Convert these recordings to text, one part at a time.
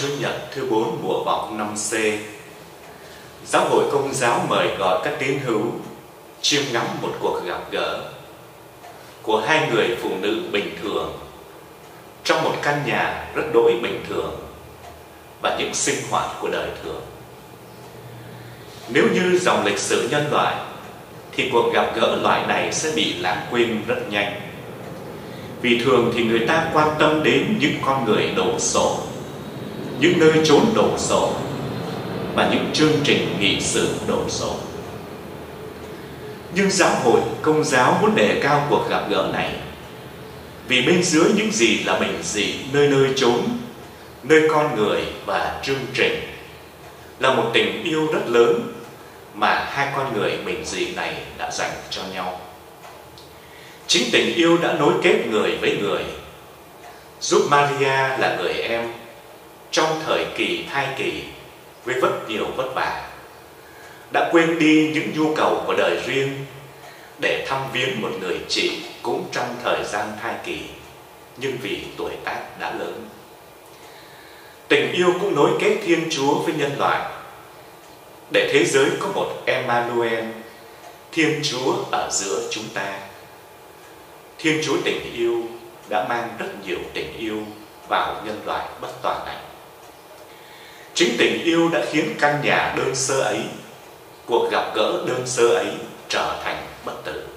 Chủ Nhật thứ 4 mùa vọng năm C, Giáo hội Công giáo mời gọi các tín hữu chiêm ngắm một cuộc gặp gỡ của hai người phụ nữ bình thường trong một căn nhà rất đỗi bình thường và những sinh hoạt của đời thường. Nếu như dòng lịch sử nhân loại thì cuộc gặp gỡ loại này sẽ bị lãng quên rất nhanh. Vì thường thì người ta quan tâm đến những con người đổ sổ những nơi trốn đổ sộ và những chương trình nghị sự đổ sộ. Nhưng giáo hội công giáo muốn đề cao cuộc gặp gỡ này vì bên dưới những gì là bình dị nơi nơi trốn, nơi con người và chương trình là một tình yêu rất lớn mà hai con người bình dị này đã dành cho nhau. Chính tình yêu đã nối kết người với người, giúp Maria là người em trong thời kỳ thai kỳ với rất nhiều vất vả. Đã quên đi những nhu cầu của đời riêng để thăm viếng một người chị cũng trong thời gian thai kỳ, nhưng vì tuổi tác đã lớn. Tình yêu cũng nối kết thiên chúa với nhân loại. Để thế giới có một emmanuel, thiên chúa ở giữa chúng ta. Thiên chúa tình yêu đã mang rất nhiều tình yêu vào nhân loại bất toàn này. Chính tình yêu đã khiến căn nhà đơn sơ ấy, cuộc gặp gỡ đơn sơ ấy trở thành bất tử.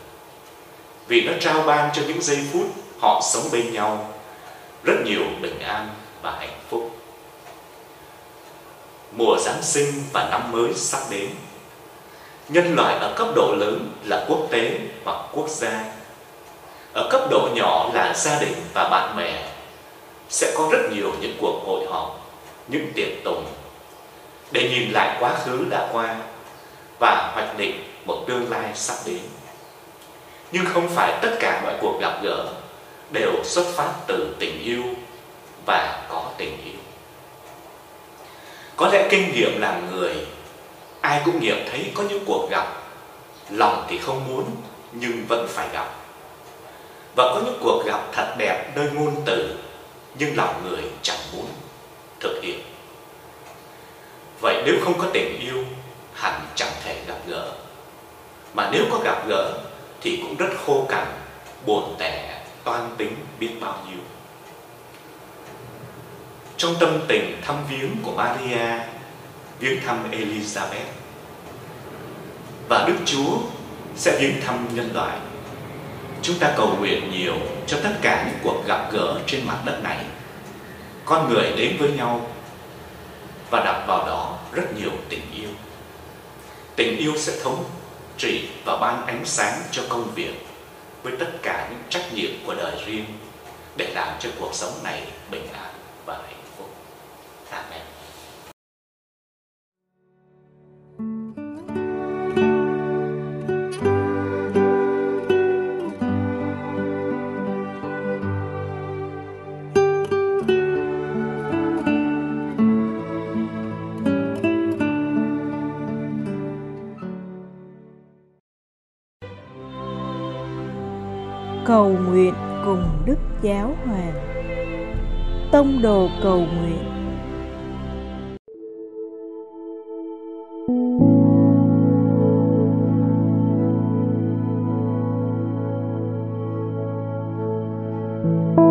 Vì nó trao ban cho những giây phút họ sống bên nhau rất nhiều bình an và hạnh phúc. Mùa Giáng sinh và năm mới sắp đến. Nhân loại ở cấp độ lớn là quốc tế hoặc quốc gia. Ở cấp độ nhỏ là gia đình và bạn bè sẽ có rất nhiều những cuộc hội họp những tiệc tùng, để nhìn lại quá khứ đã qua và hoạch định một tương lai sắp đến. Nhưng không phải tất cả mọi cuộc gặp gỡ đều xuất phát từ tình yêu và có tình yêu. Có lẽ kinh nghiệm làm người, ai cũng nghiệm thấy có những cuộc gặp, lòng thì không muốn nhưng vẫn phải gặp. Và có những cuộc gặp thật đẹp nơi ngôn từ, nhưng lòng người chẳng muốn thực hiện. Vậy nếu không có tình yêu, hẳn chẳng thể gặp gỡ. Mà nếu có gặp gỡ, thì cũng rất khô cằn, buồn tẻ, toan tính biết bao nhiêu. Trong tâm tình thăm viếng của Maria, viếng thăm Elizabeth, và Đức Chúa sẽ viếng thăm nhân loại. Chúng ta cầu nguyện nhiều cho tất cả những cuộc gặp gỡ trên mặt đất này con người đến với nhau và đặt vào đó rất nhiều tình yêu. Tình yêu sẽ thống trị và ban ánh sáng cho công việc với tất cả những trách nhiệm của đời riêng để làm cho cuộc sống này bình an và hạnh phúc. cầu nguyện cùng Đức Giáo Hoàng. Tông đồ cầu nguyện. thank you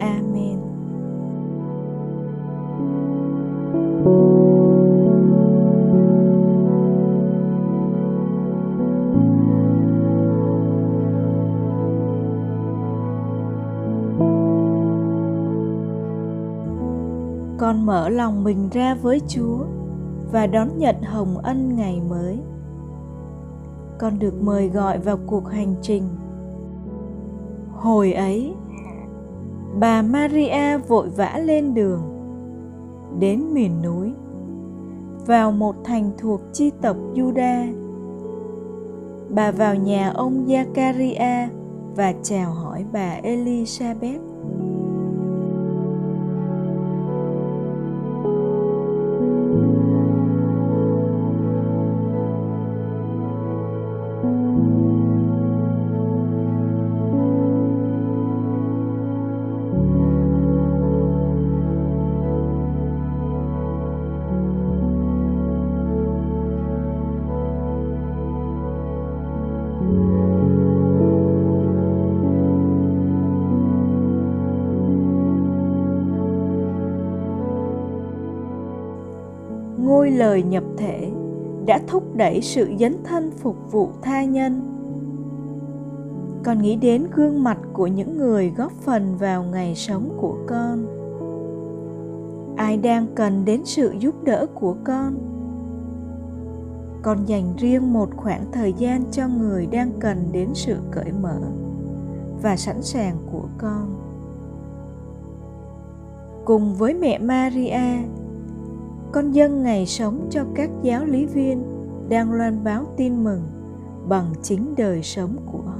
Amen. Con mở lòng mình ra với Chúa và đón nhận hồng ân ngày mới con được mời gọi vào cuộc hành trình hồi ấy bà maria vội vã lên đường, đến miền núi, vào một thành thuộc chi tộc juda bà vào nhà ông Zakaria và chào hỏi bà Elizabeth. Lời nhập thể đã thúc đẩy sự dấn thân phục vụ tha nhân. Con nghĩ đến gương mặt của những người góp phần vào ngày sống của con. Ai đang cần đến sự giúp đỡ của con? Con dành riêng một khoảng thời gian cho người đang cần đến sự cởi mở và sẵn sàng của con. Cùng với mẹ maria con dân ngày sống cho các giáo lý viên đang loan báo tin mừng bằng chính đời sống của họ.